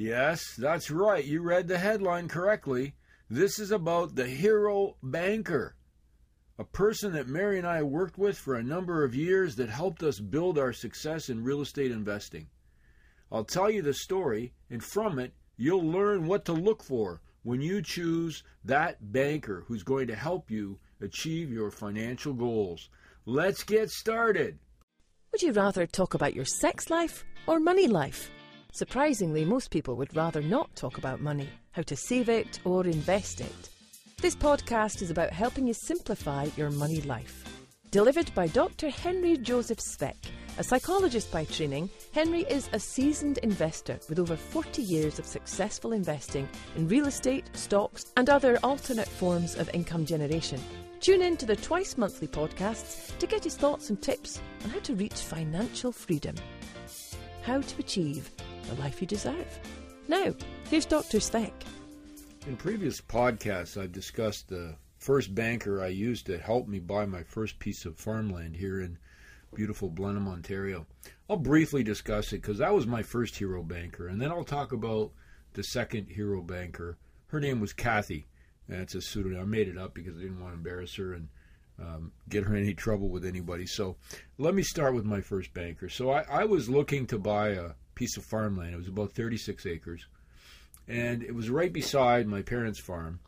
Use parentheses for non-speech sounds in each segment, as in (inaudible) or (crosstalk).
Yes, that's right. You read the headline correctly. This is about the hero banker, a person that Mary and I worked with for a number of years that helped us build our success in real estate investing. I'll tell you the story, and from it, you'll learn what to look for when you choose that banker who's going to help you achieve your financial goals. Let's get started. Would you rather talk about your sex life or money life? Surprisingly, most people would rather not talk about money, how to save it or invest it. This podcast is about helping you simplify your money life. Delivered by Dr. Henry Joseph Speck, a psychologist by training, Henry is a seasoned investor with over 40 years of successful investing in real estate, stocks, and other alternate forms of income generation. Tune in to the twice monthly podcasts to get his thoughts and tips on how to reach financial freedom. How to achieve the life you deserve. Now, here's Dr. Speck. In previous podcasts, I've discussed the first banker I used to help me buy my first piece of farmland here in beautiful Blenheim, Ontario. I'll briefly discuss it because that was my first hero banker, and then I'll talk about the second hero banker. Her name was Kathy. That's a pseudonym. I made it up because I didn't want to embarrass her and um, get her in any trouble with anybody. So let me start with my first banker. So I, I was looking to buy a piece of farmland. It was about 36 acres, and it was right beside my parents' farm.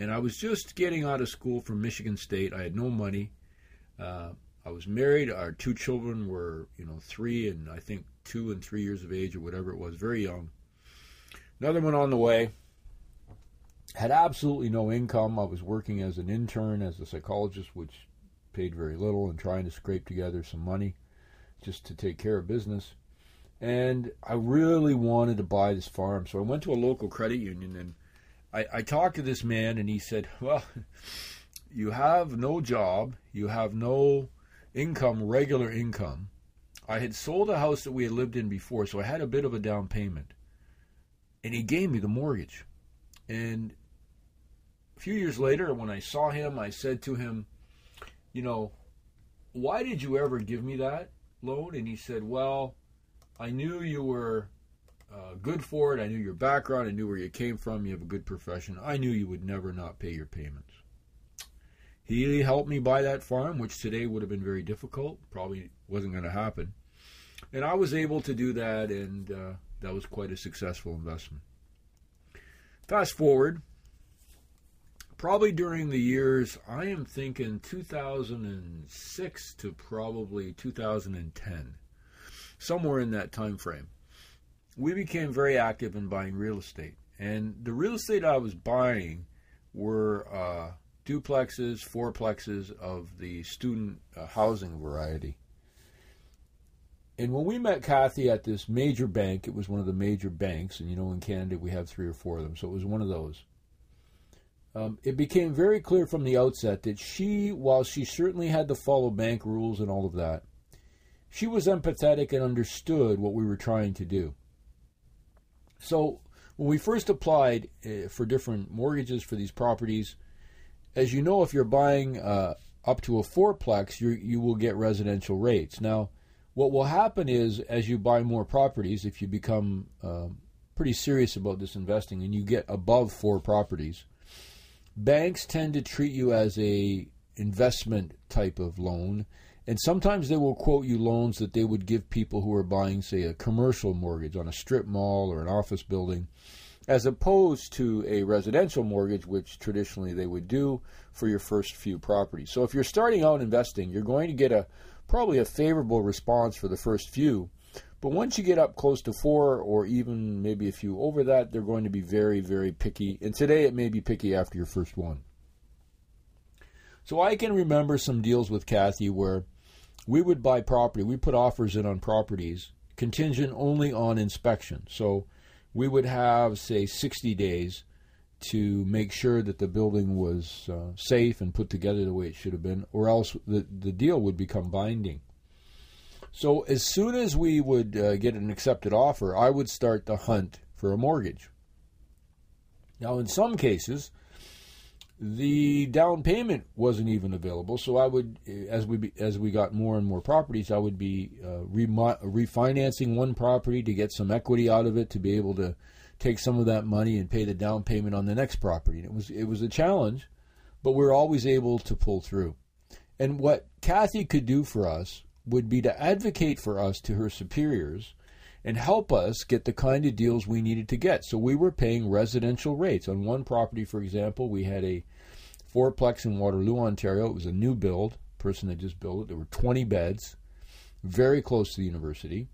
And I was just getting out of school from Michigan State. I had no money. Uh, I was married. Our two children were, you know, three and I think two and three years of age or whatever it was, very young. Another one on the way. Had absolutely no income. I was working as an intern, as a psychologist, which paid very little, and trying to scrape together some money just to take care of business. And I really wanted to buy this farm, so I went to a local credit union and I, I talked to this man, and he said, "Well, (laughs) you have no job, you have no income, regular income. I had sold a house that we had lived in before, so I had a bit of a down payment. And he gave me the mortgage. And a few years later, when I saw him, I said to him, You know, why did you ever give me that loan? And he said, Well, I knew you were uh, good for it. I knew your background. I knew where you came from. You have a good profession. I knew you would never not pay your payments. He helped me buy that farm, which today would have been very difficult. Probably wasn't going to happen. And I was able to do that, and uh, that was quite a successful investment. Fast forward, probably during the years, I am thinking 2006 to probably 2010, somewhere in that time frame. We became very active in buying real estate, and the real estate I was buying were. Uh, duplexes, fourplexes of the student uh, housing variety. And when we met Kathy at this major bank, it was one of the major banks, and you know in Canada we have three or four of them, so it was one of those. Um, it became very clear from the outset that she, while she certainly had to follow bank rules and all of that, she was empathetic and understood what we were trying to do. So when we first applied uh, for different mortgages for these properties, as you know, if you're buying uh, up to a fourplex, you you will get residential rates. Now, what will happen is as you buy more properties, if you become um, pretty serious about this investing and you get above four properties, banks tend to treat you as a investment type of loan. And sometimes they will quote you loans that they would give people who are buying, say, a commercial mortgage on a strip mall or an office building as opposed to a residential mortgage, which traditionally they would do for your first few properties. So if you're starting out investing, you're going to get a probably a favorable response for the first few. But once you get up close to four or even maybe a few over that, they're going to be very, very picky. And today it may be picky after your first one. So I can remember some deals with Kathy where we would buy property, we put offers in on properties contingent only on inspection. So we would have, say, 60 days to make sure that the building was uh, safe and put together the way it should have been, or else the, the deal would become binding. So, as soon as we would uh, get an accepted offer, I would start the hunt for a mortgage. Now, in some cases, the down payment wasn't even available. So I would, as we as we got more and more properties, I would be uh, refinancing one property to get some equity out of it to be able to take some of that money and pay the down payment on the next property. And it was it was a challenge, but we're always able to pull through. And what Kathy could do for us would be to advocate for us to her superiors and help us get the kind of deals we needed to get. So we were paying residential rates. On one property, for example, we had a fourplex in Waterloo, Ontario. It was a new build. Person that just built it. There were 20 beds, very close to the university,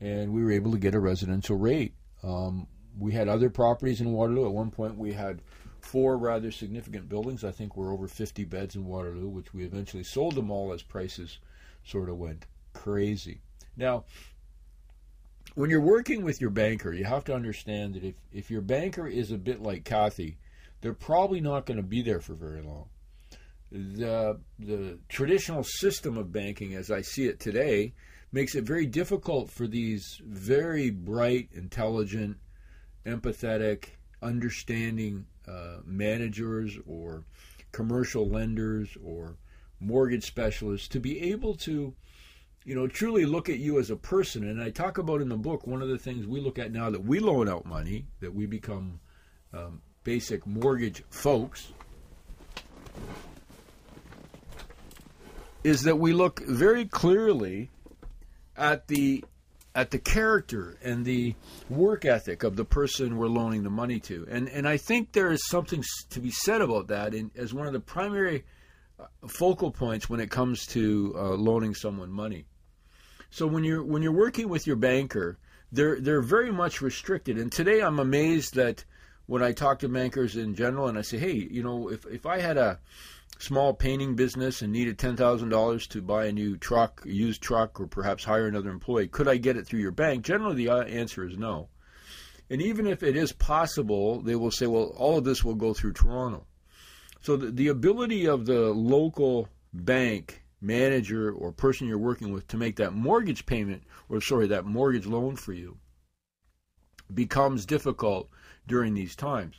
and we were able to get a residential rate. Um, we had other properties in Waterloo. At one point, we had four rather significant buildings. I think we're over 50 beds in Waterloo, which we eventually sold them all as prices sort of went crazy. Now, when you're working with your banker, you have to understand that if, if your banker is a bit like Kathy, they're probably not going to be there for very long. The, the traditional system of banking, as I see it today, makes it very difficult for these very bright, intelligent, empathetic, understanding uh, managers or commercial lenders or mortgage specialists to be able to you know truly look at you as a person and i talk about in the book one of the things we look at now that we loan out money that we become um, basic mortgage folks is that we look very clearly at the at the character and the work ethic of the person we're loaning the money to. And and I think there is something to be said about that in, as one of the primary uh, focal points when it comes to uh, loaning someone money. So when you're when you're working with your banker, they're they're very much restricted. And today I'm amazed that when I talk to bankers in general and I say, hey, you know, if, if I had a small painting business and needed $10,000 to buy a new truck, used truck, or perhaps hire another employee, could I get it through your bank? Generally, the uh, answer is no. And even if it is possible, they will say, well, all of this will go through Toronto. So the, the ability of the local bank manager or person you're working with to make that mortgage payment, or sorry, that mortgage loan for you, becomes difficult during these times.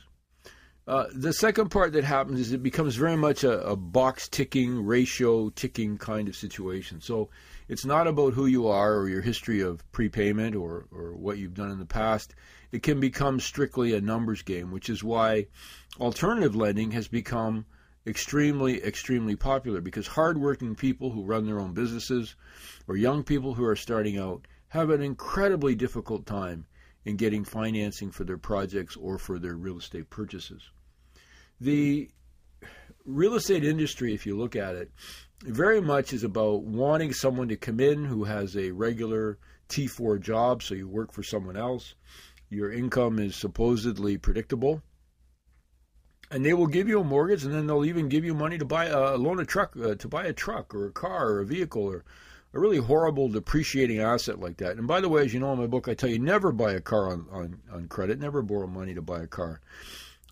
Uh, the second part that happens is it becomes very much a, a, box ticking, ratio ticking kind of situation. So it's not about who you are or your history of prepayment or, or what you've done in the past. It can become strictly a numbers game, which is why alternative lending has become extremely, extremely popular because hardworking people who run their own businesses or young people who are starting out have an incredibly difficult time in getting financing for their projects or for their real estate purchases. The real estate industry, if you look at it, very much is about wanting someone to come in who has a regular T4 job, so you work for someone else. Your income is supposedly predictable. And they will give you a mortgage, and then they'll even give you money to buy a loan a truck, uh, to buy a truck or a car or a vehicle or a really horrible depreciating asset like that. And by the way, as you know in my book, I tell you never buy a car on, on, on credit, never borrow money to buy a car.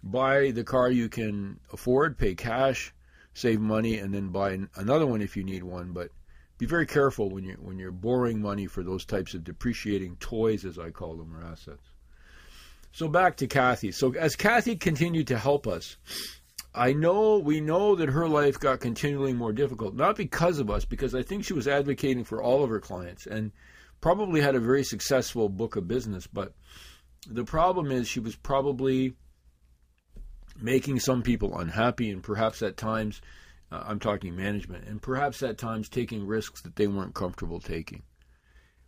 Buy the car you can afford, pay cash, save money, and then buy another one if you need one. But be very careful when you when you're borrowing money for those types of depreciating toys, as I call them, or assets. So back to Kathy. So as Kathy continued to help us, I know we know that her life got continually more difficult, not because of us, because I think she was advocating for all of her clients and probably had a very successful book of business. But the problem is she was probably making some people unhappy, and perhaps at times, uh, I'm talking management, and perhaps at times taking risks that they weren't comfortable taking.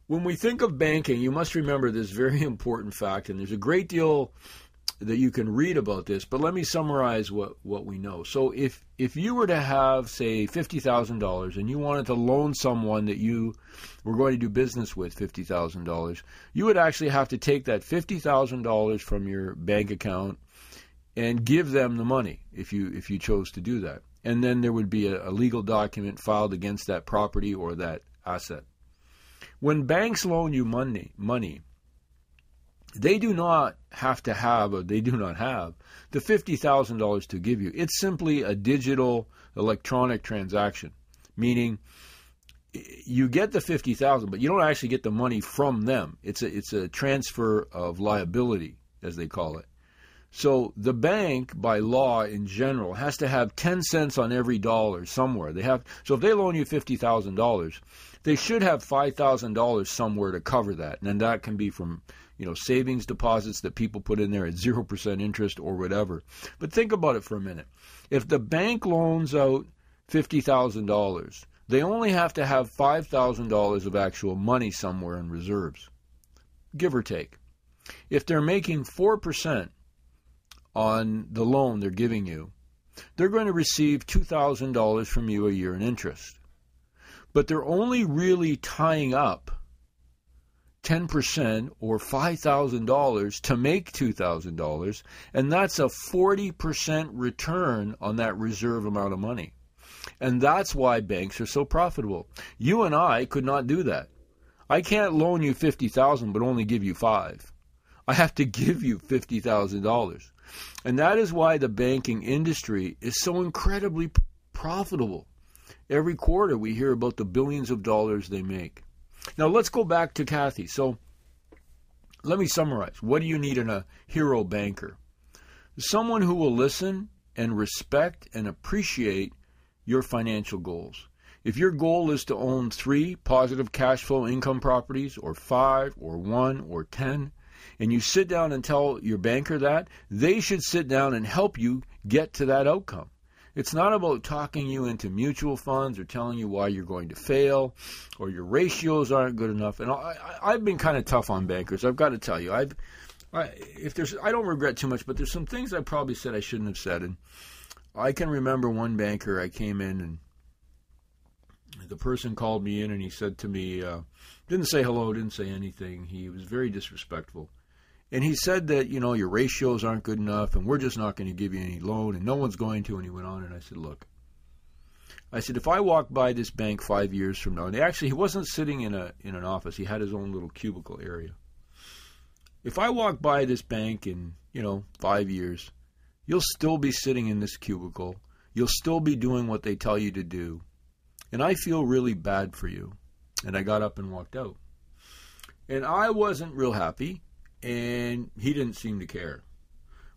When we think of banking, you must remember this very (laughs) important fact, and there's a great deal that you can read about this, but let me summarize what, what we know. So if if you were to have say fifty thousand dollars and you wanted to loan someone that you were going to do business with fifty thousand dollars, you would actually have to take that fifty thousand dollars from your bank account and give them the money if you if you chose to do that. And then there would be a, a legal document filed against that property or that asset. When banks loan you money money, they do not have to have, or they do not have, the $50,000 to give you. It's simply a digital electronic transaction, meaning you get the 50,000, but you don't actually get the money from them. It's a, it's a transfer of liability, as they call it. So the bank, by law in general, has to have 10 cents on every dollar somewhere. They have so if they loan you $50,000, they should have $5,000 somewhere to cover that. And that can be from you know, savings deposits that people put in there at 0% interest or whatever. But think about it for a minute. If the bank loans out $50,000, they only have to have $5,000 of actual money somewhere in reserves, give or take. If they're making 4% on the loan they're giving you, they're going to receive $2,000 from you a year in interest. But they're only really tying up 10% or $5,000 to make $2,000, and that's a 40% return on that reserve amount of money. And that's why banks are so profitable. You and I could not do that. I can't loan you 50,000 but only give you 5. I have to give you $50,000. And that is why the banking industry is so incredibly profitable. Every quarter we hear about the billions of dollars they make. Now let's go back to Kathy. So let me summarize. What do you need in a hero banker? Someone who will listen and respect and appreciate your financial goals. If your goal is to own three positive cash flow income properties, or five, or one, or ten, and you sit down and tell your banker that, they should sit down and help you get to that outcome. It's not about talking you into mutual funds or telling you why you're going to fail or your ratios aren't good enough. And I, have been kind of tough on bankers. I've got to tell you, I've I, if there's I don't regret too much, but there's some things I probably said I shouldn't have said. And I can remember one banker I came in and the person called me in and he said to me, uh, didn't say hello, didn't say anything. He was very disrespectful. And he said that, you know, your ratios aren't good enough and we're just not going to give you any loan and no one's going to. And he went on and I said, look, I said, if I walk by this bank five years from now, and actually he wasn't sitting in a in an office, he had his own little cubicle area. If I walk by this bank in, you know, five years, you'll still be sitting in this cubicle. You'll still be doing what they tell you to do. And I feel really bad for you. And I got up and walked out. And I wasn't real happy and he didn't seem to care.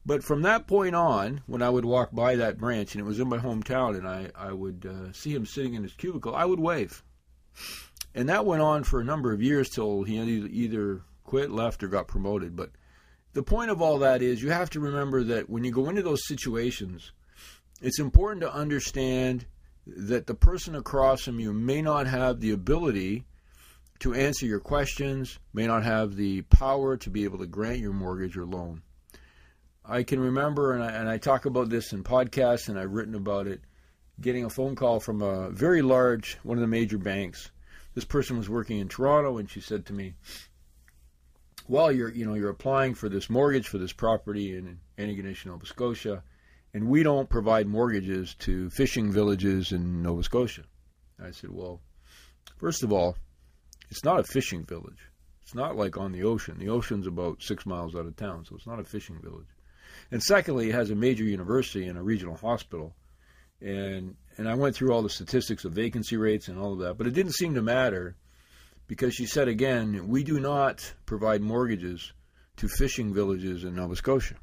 But from that point on, when I would walk by that branch, and it was in my hometown, and I, I would uh, see him sitting in his cubicle, I would wave. And that went on for a number of years till he either quit, left, or got promoted. But the point of all that is you have to remember that when you go into those situations, it's important to understand that the person across from you may not have the ability to answer your questions, may not have the power to be able to grant your mortgage or loan. I can remember, and I, and I talk about this in podcasts, and I've written about it, getting a phone call from a very large, one of the major banks. This person was working in Toronto, and she said to me, "Well, you're, you know, you're applying for this mortgage for this property in Antigonish, Nova Scotia, and we don't provide mortgages to fishing villages in Nova Scotia." I said, "Well, first of all, it's not a fishing village. It's not like on the ocean. The ocean's about six miles out of town, so it's not a fishing village. And secondly, it has a major university and a regional hospital. And and I went through all the statistics of vacancy rates and all of that, but it didn't seem to matter because she said again, we do not provide mortgages to fishing villages in Nova Scotia.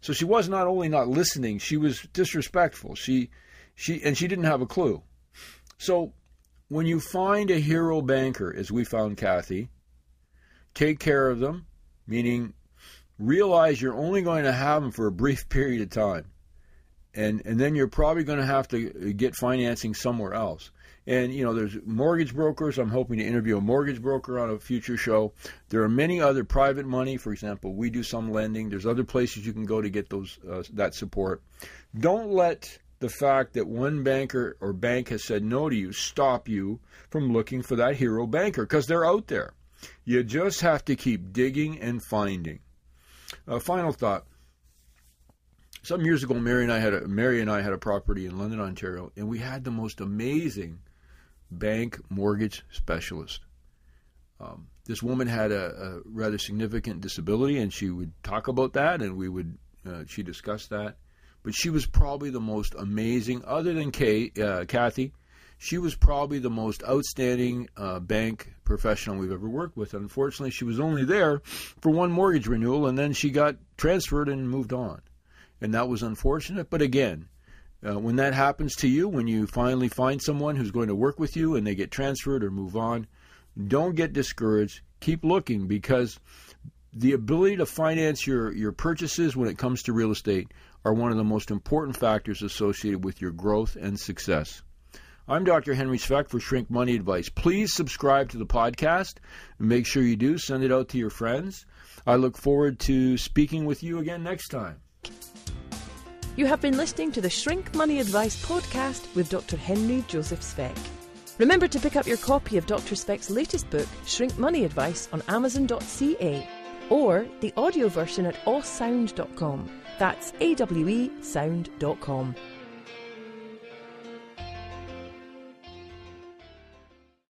So she was not only not listening, she was disrespectful. She she and she didn't have a clue. So when you find a hero banker, as we found Kathy, take care of them, meaning realize you're only going to have them for a brief (laughs) period of time. And, and then you're probably going to have to get financing somewhere else. And, you know, there's mortgage brokers. I'm hoping to interview a mortgage broker on a future show. There are many other private money. For example, we do some lending. There's other places you can go to get those uh, that support. Don't let the fact that one banker or bank has said no to you stop you from looking for that hero banker because they're out there. You just have to keep digging and finding. Uh, final thought. Some years ago, Mary and I had a, Mary and I had a property in London, Ontario, and we had the most amazing bank mortgage specialist. Um, this woman had a, a, rather significant disability, and she would talk about that, and we would uh, she discussed that but she was probably the most amazing, other than Kay, uh, Kathy, she was probably the most outstanding uh, bank professional we've ever worked with. Unfortunately, she was only there for one mortgage renewal, and then she got transferred and moved on. And that was unfortunate. But again, uh, when that happens to you, when you finally find someone who's going to work with you and they get transferred or move on, don't get discouraged. Keep looking because the ability to finance your, your purchases when it comes to real estate are one of the most important factors associated with your growth and success. I'm Dr. Henry Speck for Shrink Money Advice. Please subscribe to the podcast. And make sure you do. Send it out to your friends. I look forward to speaking with you again next time. You have been listening to the Shrink Money Advice podcast with Dr. Henry Joseph Speck. Remember to pick up your copy of Dr. Speck's latest book, Shrink Money Advice, on Amazon.ca or the audio version at awesound.com. That's awesound.com.